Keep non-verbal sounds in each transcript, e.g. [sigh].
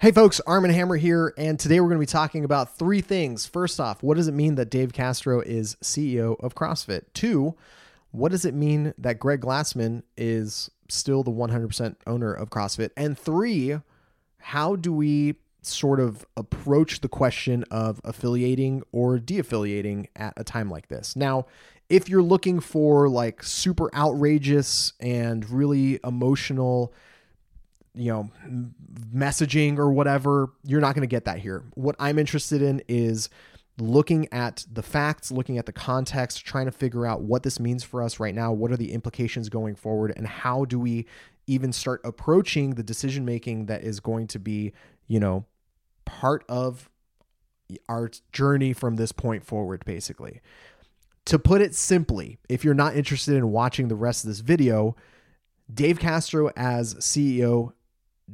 Hey folks, Armen Hammer here, and today we're going to be talking about three things. First off, what does it mean that Dave Castro is CEO of CrossFit? Two, what does it mean that Greg Glassman is still the 100% owner of CrossFit? And three, how do we sort of approach the question of affiliating or de-affiliating at a time like this? Now, if you're looking for like super outrageous and really emotional you know messaging or whatever you're not going to get that here. What i'm interested in is looking at the facts looking at the context trying to figure out what this means for us right now what are the implications going forward and how do we even start approaching the decision making that is going to be you know part of our journey from this point forward basically. To put it simply if you're not interested in watching the rest of this video Dave Castro as CEO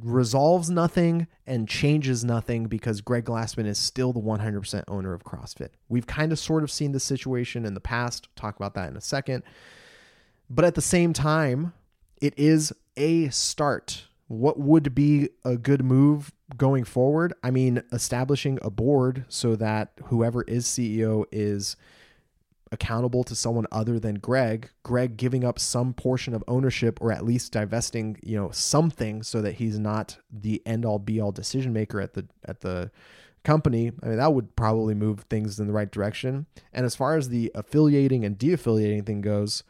resolves nothing and changes nothing because Greg Glassman is still the 100% owner of CrossFit. We've kind of sort of seen this situation in the past, talk about that in a second. But at the same time, it is a start. What would be a good move going forward? I mean, establishing a board so that whoever is CEO is accountable to someone other than Greg, Greg giving up some portion of ownership or at least divesting, you know, something so that he's not the end all be all decision maker at the at the company. I mean, that would probably move things in the right direction. And as far as the affiliating and de-affiliating thing goes,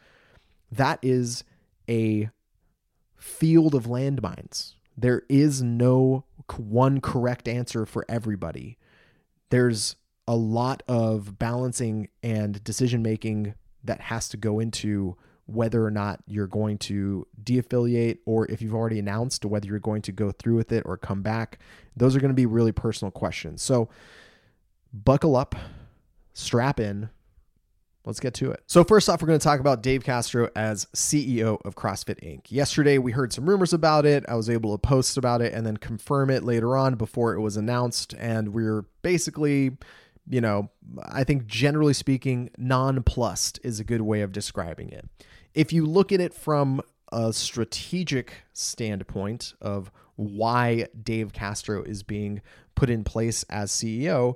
that is a field of landmines. There is no one correct answer for everybody. There's a lot of balancing and decision making that has to go into whether or not you're going to de-affiliate or if you've already announced whether you're going to go through with it or come back. Those are going to be really personal questions. So buckle up strap in let's get to it. So first off we're going to talk about dave castro as ceo of crossfit inc. Yesterday we heard some rumors about it. I was able to post about it and then confirm it later on before it was announced. And we're basically you know, I think generally speaking, nonplussed is a good way of describing it. If you look at it from a strategic standpoint of why Dave Castro is being put in place as CEO,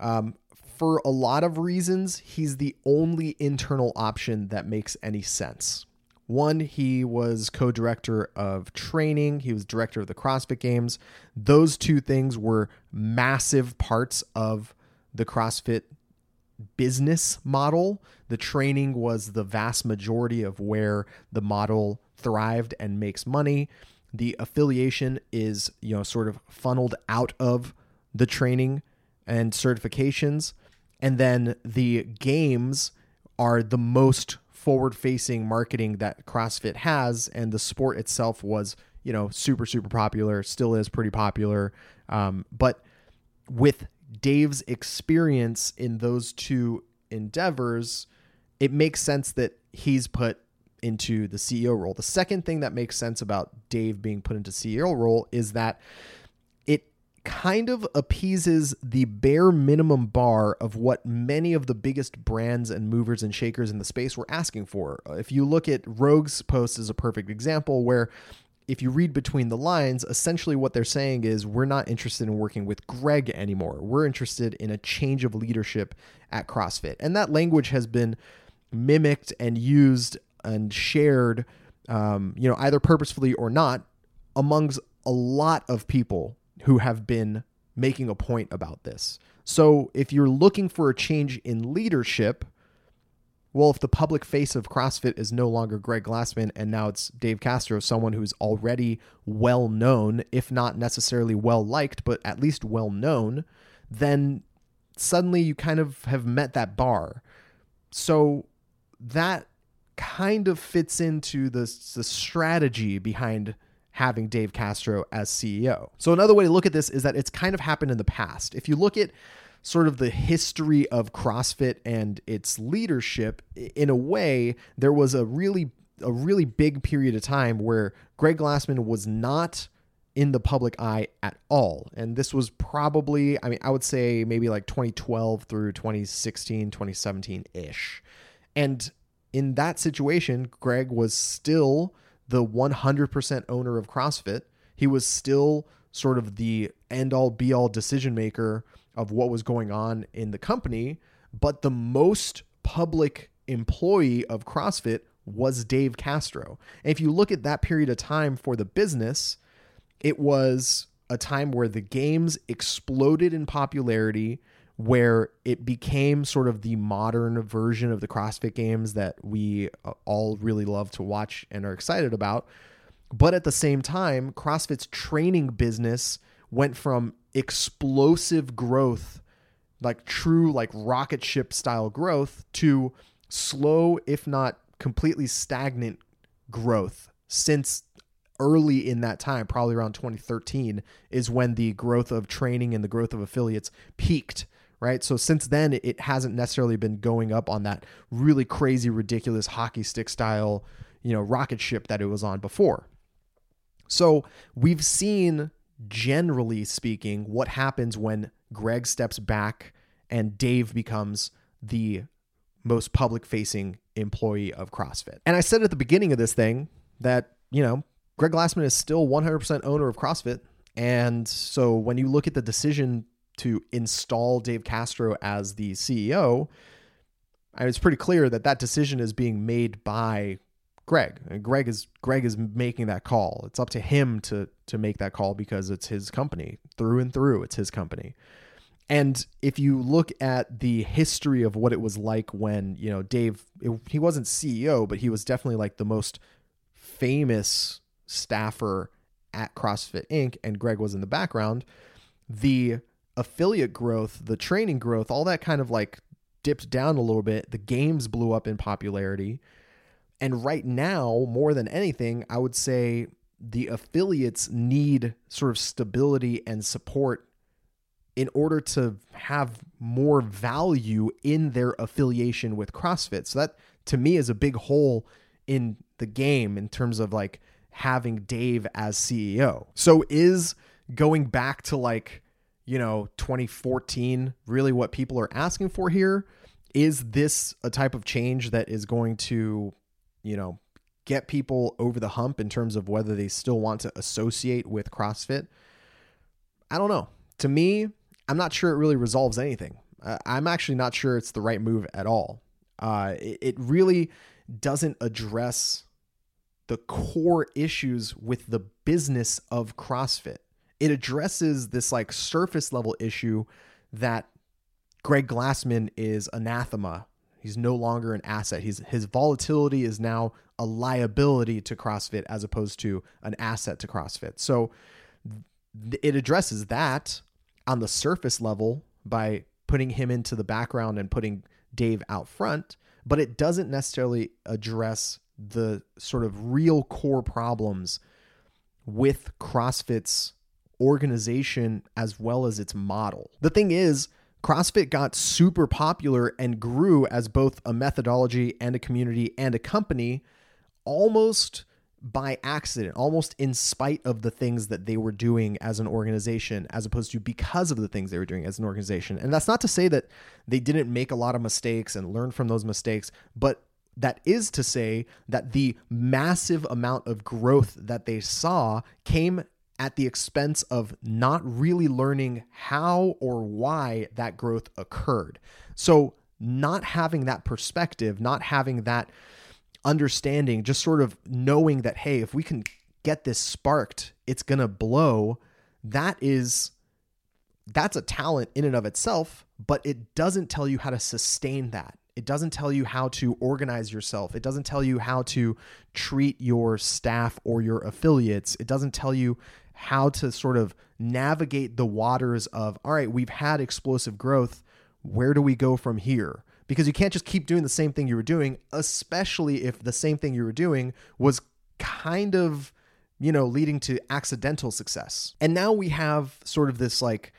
um, for a lot of reasons, he's the only internal option that makes any sense. One, he was co director of training, he was director of the CrossFit Games. Those two things were massive parts of the CrossFit business model. The training was the vast majority of where the model thrived and makes money. The affiliation is, you know, sort of funneled out of the training and certifications. And then the games are the most forward facing marketing that CrossFit has. And the sport itself was, you know, super, super popular, still is pretty popular. Um, but with Dave's experience in those two endeavors, it makes sense that he's put into the CEO role. The second thing that makes sense about Dave being put into CEO role is that it kind of appeases the bare minimum bar of what many of the biggest brands and movers and shakers in the space were asking for. If you look at Rogue's post as a perfect example where if you read between the lines, essentially what they're saying is we're not interested in working with Greg anymore. We're interested in a change of leadership at CrossFit. And that language has been mimicked and used and shared, um, you know, either purposefully or not, amongst a lot of people who have been making a point about this. So if you're looking for a change in leadership, well, if the public face of CrossFit is no longer Greg Glassman and now it's Dave Castro, someone who's already well known, if not necessarily well liked, but at least well known, then suddenly you kind of have met that bar. So that kind of fits into the, the strategy behind having Dave Castro as CEO. So another way to look at this is that it's kind of happened in the past. If you look at sort of the history of CrossFit and its leadership, in a way, there was a really a really big period of time where Greg Glassman was not in the public eye at all. And this was probably, I mean, I would say maybe like 2012 through 2016, 2017 ish. And in that situation, Greg was still the 100% owner of CrossFit. He was still sort of the end all be all decision maker of what was going on in the company, but the most public employee of CrossFit was Dave Castro. And if you look at that period of time for the business, it was a time where the games exploded in popularity, where it became sort of the modern version of the CrossFit games that we uh, all really love to watch and are excited about. But at the same time, CrossFit's training business went from explosive growth, like true like rocket ship style growth to slow if not completely stagnant growth since early in that time, probably around 2013, is when the growth of training and the growth of affiliates peaked. Right. So since then, it hasn't necessarily been going up on that really crazy, ridiculous hockey stick style, you know, rocket ship that it was on before. So we've seen, generally speaking, what happens when Greg steps back and Dave becomes the most public facing employee of CrossFit. And I said at the beginning of this thing that, you know, Greg Glassman is still 100% owner of CrossFit. And so when you look at the decision to install Dave Castro as the CEO, it's pretty clear that that decision is being made by Greg. And Greg is Greg is making that call. It's up to him to to make that call because it's his company through and through. It's his company. And if you look at the history of what it was like when, you know, Dave, it, he wasn't CEO, but he was definitely like the most famous staffer at CrossFit Inc. and Greg was in the background, the affiliate growth, the training growth, all that kind of like dipped down a little bit. The games blew up in popularity. And right now, more than anything, I would say the affiliates need sort of stability and support in order to have more value in their affiliation with CrossFit. So that to me is a big hole in the game in terms of like having Dave as CEO. So is going back to like, you know, 2014 really what people are asking for here? Is this a type of change that is going to, you know, get people over the hump in terms of whether they still want to associate with CrossFit? I don't know. To me, I'm not sure it really resolves anything. I'm actually not sure it's the right move at all. Uh, it really doesn't address the core issues with the business of CrossFit. It addresses this like surface level issue that Greg Glassman is anathema. He's no longer an asset. He's his volatility is now a liability to CrossFit as opposed to an asset to CrossFit. So it addresses that on the surface level by putting him into the background and putting Dave out front, but it doesn't necessarily address the sort of real core problems with CrossFit's organization as well as its model. The thing is, CrossFit got super popular and grew as both a methodology and a community and a company almost by accident, almost in spite of the things that they were doing as an organization, as opposed to because of the things they were doing as an organization. And that's not to say that they didn't make a lot of mistakes and learn from those mistakes, but that is to say that the massive amount of growth that they saw came at the expense of not really learning how or why that growth occurred. So, not having that perspective, not having that understanding, just sort of knowing that, hey, if we can get this sparked, it's going to blow. That is, that's a talent in and of itself, but it doesn't tell you how to sustain that. It doesn't tell you how to organize yourself. It doesn't tell you how to treat your staff or your affiliates. It doesn't tell you how to sort of navigate the waters of, all right, we've had explosive growth. Where do we go from here? because you can't just keep doing the same thing you were doing, especially if the same thing you were doing was kind of, you know, leading to accidental success. And now we have sort of this like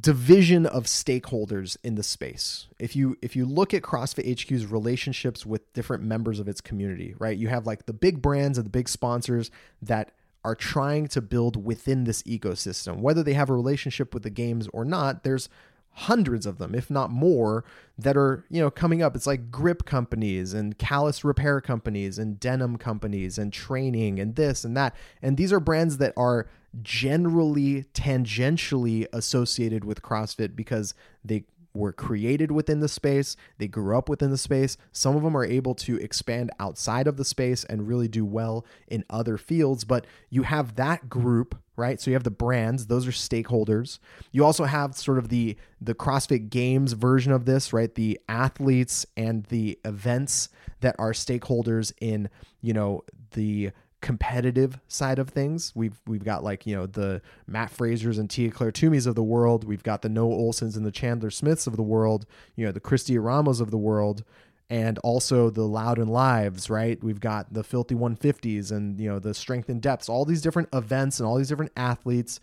division of stakeholders in the space. If you if you look at CrossFit HQ's relationships with different members of its community, right? You have like the big brands and the big sponsors that are trying to build within this ecosystem. Whether they have a relationship with the games or not, there's hundreds of them, if not more, that are, you know, coming up. It's like grip companies and callus repair companies and denim companies and training and this and that. And these are brands that are generally tangentially associated with CrossFit because they were created within the space, they grew up within the space. Some of them are able to expand outside of the space and really do well in other fields, but you have that group, right? So you have the brands, those are stakeholders. You also have sort of the the CrossFit Games version of this, right? The athletes and the events that are stakeholders in, you know, the competitive side of things. We've we've got like you know the Matt Frasers and Tia-Clair Toomeys of the world. We've got the Noah Ohlsens and the Chandler Smiths of the world. You know the Kristi Eramos of the world, and also the Loud and Lives. Right. We've got the Filthy 150s and you know the Strength in Depths. All these different events and all these different athletes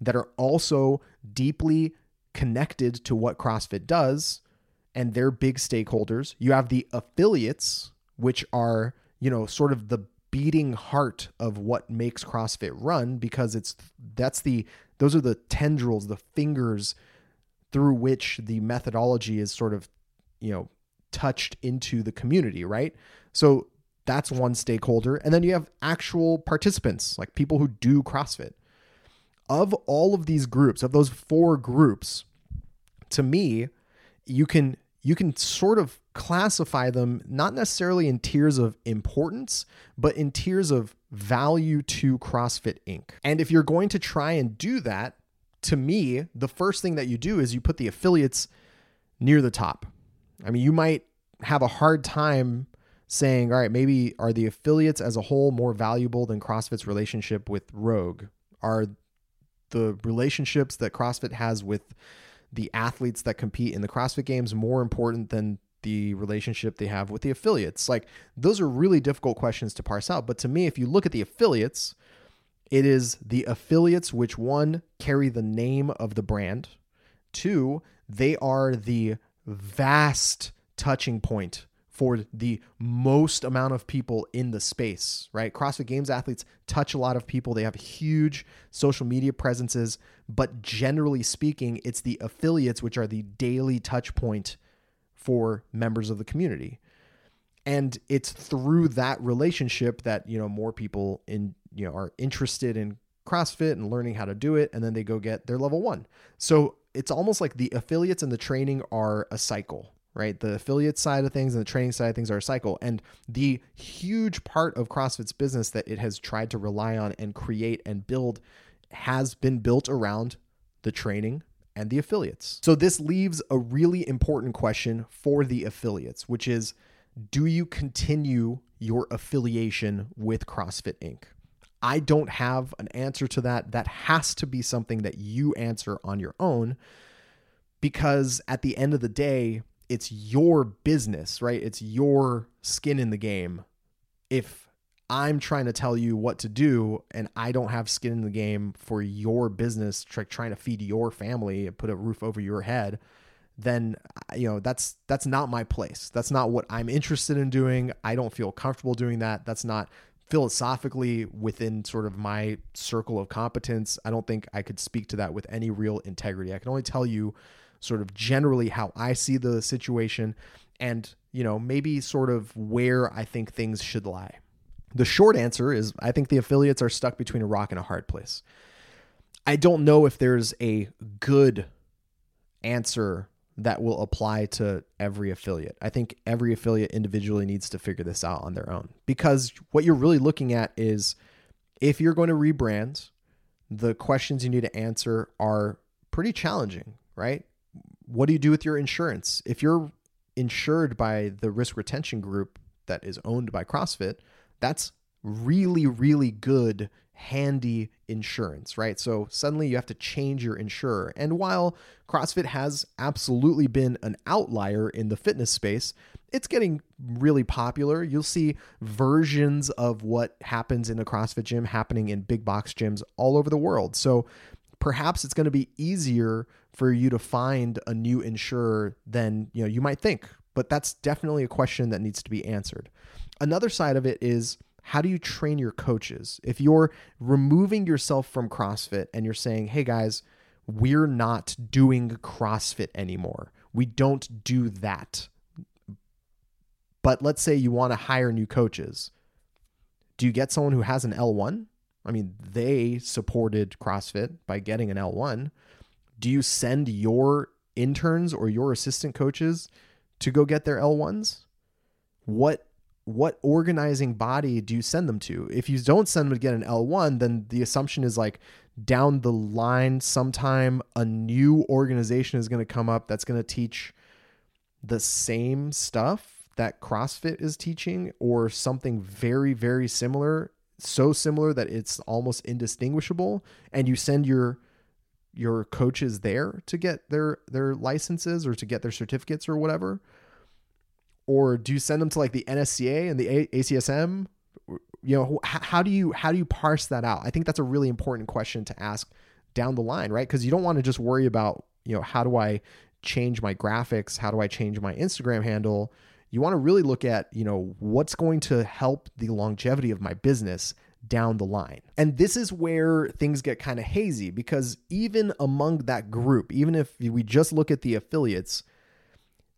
that are also deeply connected to what CrossFit does, and they're big stakeholders. You have the affiliates, which are you know sort of the beating heart of what makes CrossFit run because it's that's the those are the tendrils, the fingers through which the methodology is sort of, you know, touched into the community, right? So that's one stakeholder. And then you have actual participants, like people who do CrossFit. Of all of these groups, of those four groups, to me, you can you can sort of classify them not necessarily in tiers of importance, but in tiers of value to CrossFit Inc. And if you're going to try and do that, to me, the first thing that you do is you put the affiliates near the top. I mean, you might have a hard time saying, all right, maybe are the affiliates as a whole more valuable than CrossFit's relationship with Rogue? Are the relationships that CrossFit has with the athletes that compete in the CrossFit Games more important than the relationship they have with the affiliates? Like, those are really difficult questions to parse out. But to me, if you look at the affiliates, it is the affiliates which one carry the name of the brand, two, they are the vast touching point for the most amount of people in the space, right? CrossFit Games athletes touch a lot of people. They have huge social media presences, but generally speaking, it's the affiliates which are the daily touch point for members of the community. And it's through that relationship that, you know, more people in, you know, are interested in CrossFit and learning how to do it and then they go get their level 1. So, it's almost like the affiliates and the training are a cycle right? The affiliate side of things and the training side of things are a cycle. And the huge part of CrossFit's business that it has tried to rely on and create and build has been built around the training and the affiliates. So this leaves a really important question for the affiliates, which is do you continue your affiliation with CrossFit Inc? I don't have an answer to that. That has to be something that you answer on your own because at the end of the day, it's your business, right? It's your skin in the game. If I'm trying to tell you what to do and I don't have skin in the game for your business, trying to feed your family and put a roof over your head, then uh, you know that's that's not my place. That's not what I'm interested in doing. I don't feel comfortable doing that. That's not philosophically within sort of my circle of competence. I don't think I could speak to that with any real integrity. I can only tell you sort of generally how I see the situation and, you know, maybe sort of where I think things should lie. The short answer is I think the affiliates are stuck between a rock and a hard place. I don't know if there's a good answer that will apply to every affiliate. I think every affiliate individually needs to figure this out on their own because what you're really looking at is if you're going to rebrand, the questions you need to answer are pretty challenging, right? what do you do with your insurance? If you're insured by the risk retention group that is owned by CrossFit, that's really, really good, handy insurance, right? So suddenly you have to change your insurer. And while CrossFit has absolutely been an outlier in the fitness space, it's getting really popular. You'll see versions of what happens in a CrossFit gym happening in big box gyms all over the world. So perhaps it's going to be easier for you to find a new insurer than you know you might think but that's definitely a question that needs to be answered. Another side of it is how do you train your coaches? If you're removing yourself from crossfit and you're saying hey guys we're not doing crossfit anymore. We don't do that. But let's say you want to hire new coaches. Do you get someone who has an L1 I mean, they supported CrossFit by getting an L1. Do you send your interns or your assistant coaches to go get their L1s? What what organizing body do you send them to? If you don't send them to get an L1, then the assumption is like down the line sometime a new organization is going to come up that's going to teach the same stuff that CrossFit is teaching or something very very similar, so similar that it's almost indistinguishable and you send your your coaches there to get their their licenses or to get their certificates or whatever or do you send them to like the NSCA and the ACSM? You know, how do you how do you parse that out? I think that's a really important question to ask down the line, right? Because you don't want to just worry about you know how do I change my graphics? How do I change my Instagram handle? You want to really look at you know what's going to help the longevity of my business down the line. And this is where things get kind of hazy because even among that group, even if we just look at the affiliates,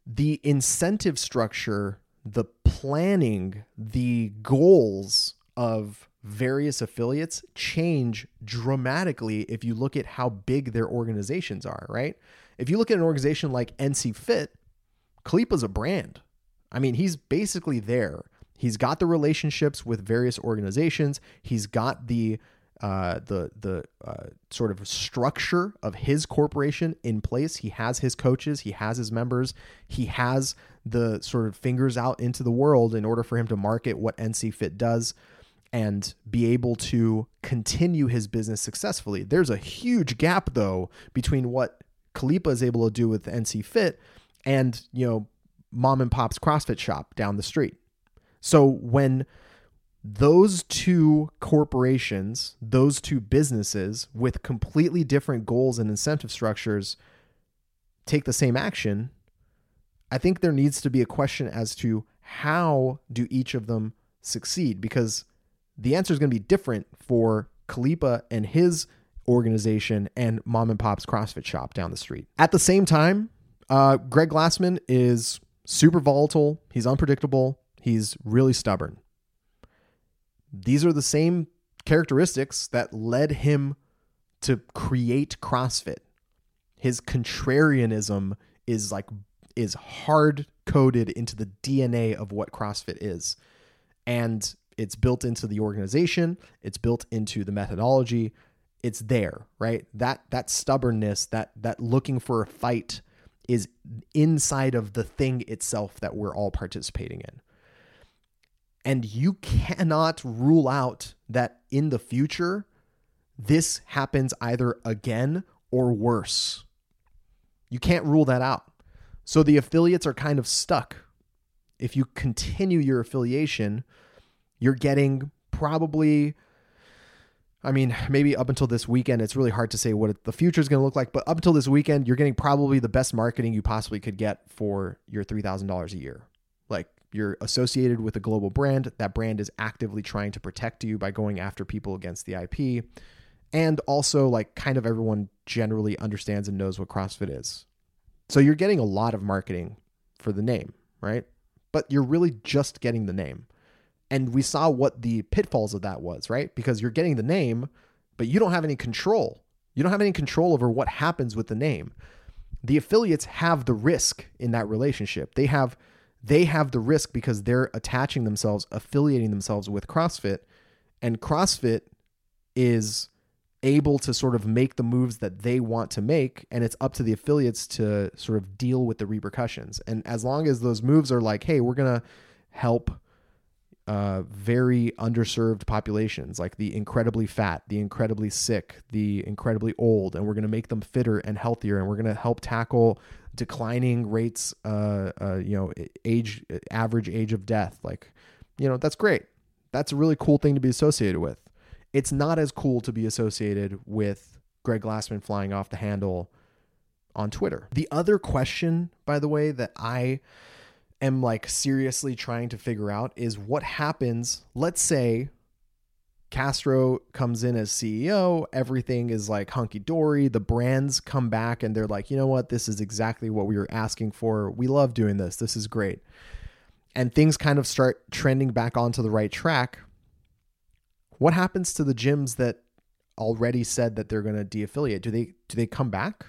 the incentive structure, the planning, the goals of various affiliates change dramatically if you look at how big their organizations are, right? If you look at an organization like NC Fit, Khalipa's a brand. I mean, he's basically there. He's got the relationships with various organizations. He's got the uh, the the uh, sort of structure of his corporation in place. He has his coaches, he has his members, he has the sort of fingers out into the world in order for him to market what NC Fit does and be able to continue his business successfully. There's a huge gap though between what Khalipa is able to do with NC Fit and you know mom and pop's CrossFit shop down the street. So when those two corporations, those two businesses with completely different goals and incentive structures take the same action, I think there needs to be a question as to how do each of them succeed because the answer is going to be different for Khalipa and his organization and mom and pop's CrossFit shop down the street. At the same time, uh, Greg Glassman is super volatile. He's unpredictable. He's really stubborn these are the same characteristics that led him to create CrossFit. His contrarianism is like is hard coded into the DNA of what CrossFit is. And it's built into the organization, it's built into the methodology. It's there, right? That that stubbornness, that that looking for a fight is inside of the thing itself that we're all participating in. And you cannot rule out that in the future, this happens either again or worse. You can't rule that out. So the affiliates are kind of stuck. If you continue your affiliation, you're getting probably, I mean, maybe up until this weekend, it's really hard to say what the future is going to look like, but up until this weekend, you're getting probably the best marketing you possibly could get for your $3,000 a year. You're associated with a global brand. That brand is actively trying to protect you by going after people against the IP. And also, like, kind of everyone generally understands and knows what CrossFit is. So you're getting a lot of marketing for the name, right? But you're really just getting the name. And we saw what the pitfalls of that was, right? Because you're getting the name, but you don't have any control. You don't have any control over what happens with the name. The affiliates have the risk in that relationship. They have they have the risk because they're attaching themselves, affiliating themselves with CrossFit, and CrossFit is able to sort of make the moves that they want to make and it's up to the affiliates to sort of deal with the repercussions. And as long as those moves are like hey we're going to help uh, very underserved populations like the incredibly fat the incredibly sick the incredibly old and we're going to make them fitter and healthier and we're going to help tackle declining rates, uh, uh, you know, age, average age of death. Like, you know, that's great. That's a really cool thing to be associated with. It's not as cool to be associated with Greg Glassman flying off the handle on Twitter. The other question, by the way, that I am like seriously trying to figure out is what happens, let's say Castro comes in as CEO, everything is like hunky dory. The brands come back and they're like, you know what? This is exactly what we were asking for. We love doing this. This is great. And things kind of start trending back onto the right track. What happens to the gyms that already said that they're going to de-affiliate? Do they do they come back?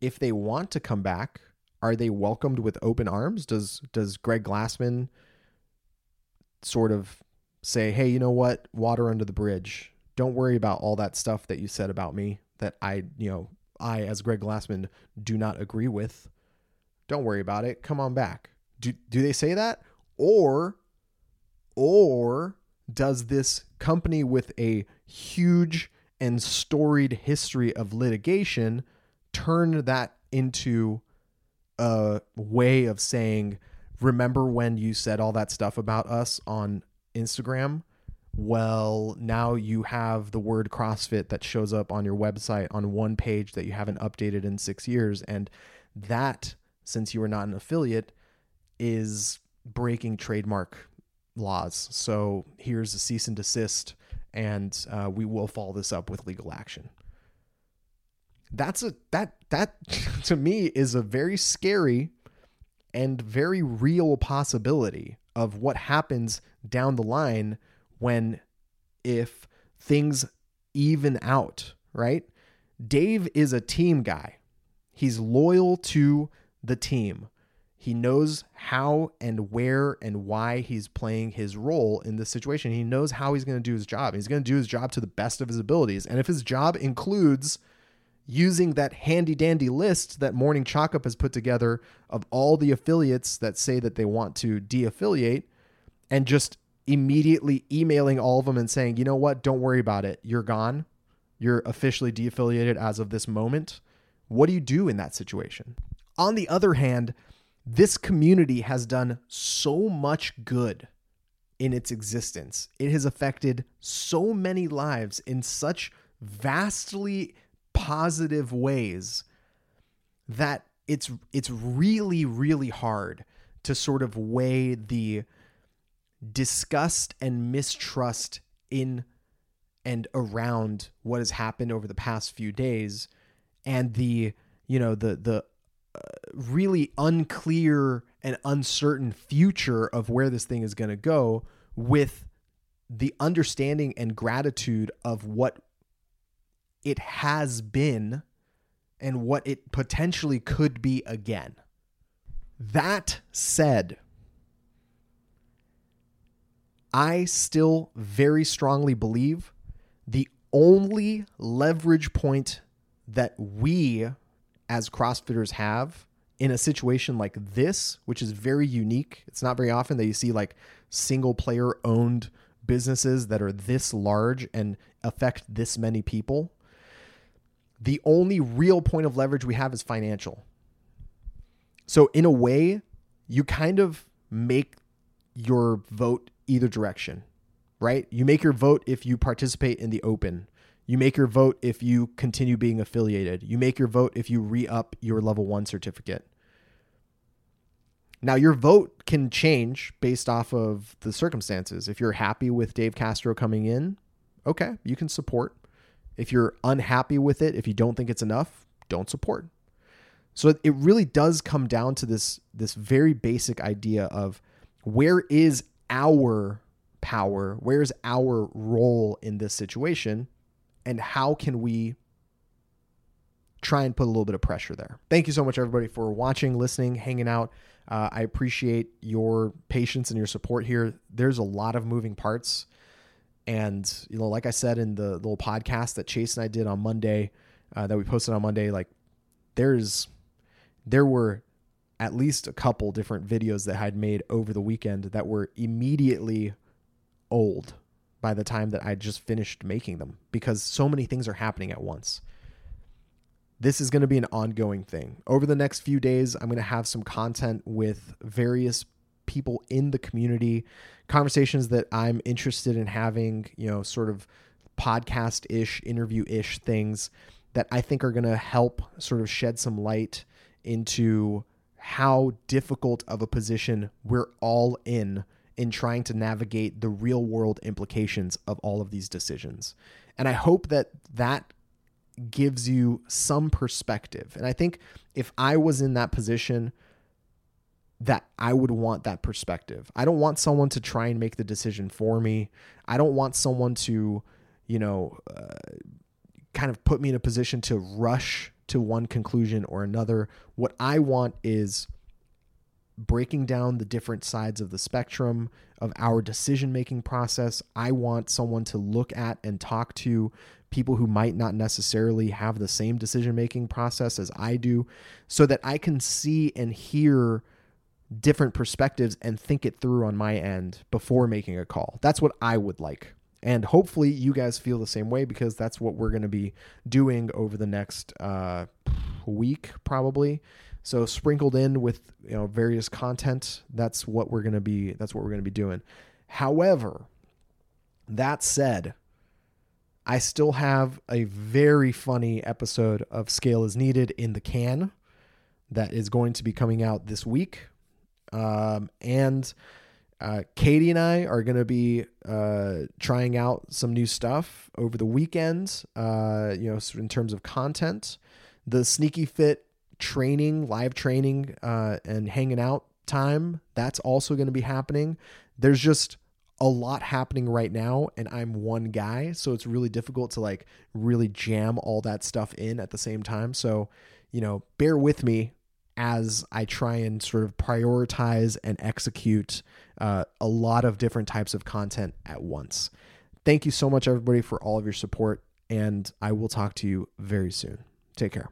If they want to come back, are they welcomed with open arms? Does does Greg Glassman sort of say, "Hey, you know what? Water under the bridge. Don't worry about all that stuff that you said about me that I, you know, I as Greg Glassman do not agree with. Don't worry about it. Come on back." Do do they say that? Or or does this company with a huge and storied history of litigation turn that into a way of saying, remember when you said all that stuff about us on Instagram? Well, now you have the word CrossFit that shows up on your website on one page that you haven't updated in six years. And that, since you are not an affiliate, is breaking trademark laws. So here's a cease and desist, and uh, we will follow this up with legal action. That's a that that [laughs] to me is a very scary and very real possibility of what happens down the line when if things even out, right? Dave is a team guy. He's loyal to the team. He knows how and where and why he's playing his role in this situation. He knows how he's going to do his job. He's going to do his job to the best of his abilities. And if his job includes using that handy dandy list that Morning Chalk Up has put together of all the affiliates that say that they want to de affiliate and just immediately emailing all of them and saying, you know what, don't worry about it. You're gone. You're officially de affiliated as of this moment. What do you do in that situation? On the other hand, this community has done so much good in its existence. It has affected so many lives in such vastly positive ways that it's it's really really hard to sort of weigh the disgust and mistrust in and around what has happened over the past few days and the you know the the uh, really unclear and uncertain future of where this thing is going to go with the understanding and gratitude of what it has been and what it potentially could be again. That said, I still very strongly believe the only leverage point that we as CrossFitters have in a situation like this, which is very unique. It's not very often that you see like single player owned businesses that are this large and affect this many people. The only real point of leverage we have is financial. So, in a way, you kind of make your vote either direction, right? You make your vote if you participate in the open you make your vote if you continue being affiliated. You make your vote if you re up your level one certificate. Now, your vote can change based off of the circumstances. If you're happy with Dave Castro coming in, okay, you can support. If you're unhappy with it, if you don't think it's enough, don't support. So it really does come down to this this very basic idea of where is our power? Where's our role in this situation? and how can we try and put a little bit of pressure there. Thank you so much, everybody, for watching, listening, hanging out. Uh, I appreciate your patience and your support here. There's a lot of moving parts. And, you know, like I said in the little podcast that Chase and I did on Monday, uh, that we posted on Monday, like there's, there were at least a couple different videos that I had made over the weekend that were immediately old by the time that I just finished making them because so many things are happening at once. This is going to be an ongoing thing. Over the next few days, I'm going to have some content with various people in the community, conversations that I'm interested in having, you know, sort of podcast ish, interview ish things that I think are going to help sort of shed some light into how difficult of a position we're all in in trying to navigate the real world implications of all of these decisions. And I hope that that gives you some perspective. And I think if I was in that position, that I would want that perspective. I don't want someone to try and make the decision for me. I don't want someone to, you know, uh, kind of put me in a position to rush to one conclusion or another. What I want is breaking down the different sides of the spectrum of our decision making process. I want someone to look at and talk to people who might not necessarily have the same decision making process as I do so that I can see and hear different perspectives and think it through on my end before making a call. That's what I would like. And hopefully you guys feel the same way because that's what we're going to be doing over the next uh, week, probably. So sprinkled in with you know various content, that's what we're going to be. That's what we're going to be doing. However, that said, I still have a very funny episode of Scale is Needed in the can that is going to be coming out this week. Um, and uh, Katie and I are going to be uh, trying out some new stuff over the weekend, uh, you know, in terms of content. The Sneaky Fit training, live training, uh, and hanging out time, that's also going to be happening. There's just a lot happening right now, and I'm one guy. So it's really difficult to like really jam all that stuff in at the same time. So, you know, bear with me as I try and sort of prioritize and execute uh, a lot of different types of content at once. Thank you so much, everybody, for all of your support, and I will talk to you very soon. Take care.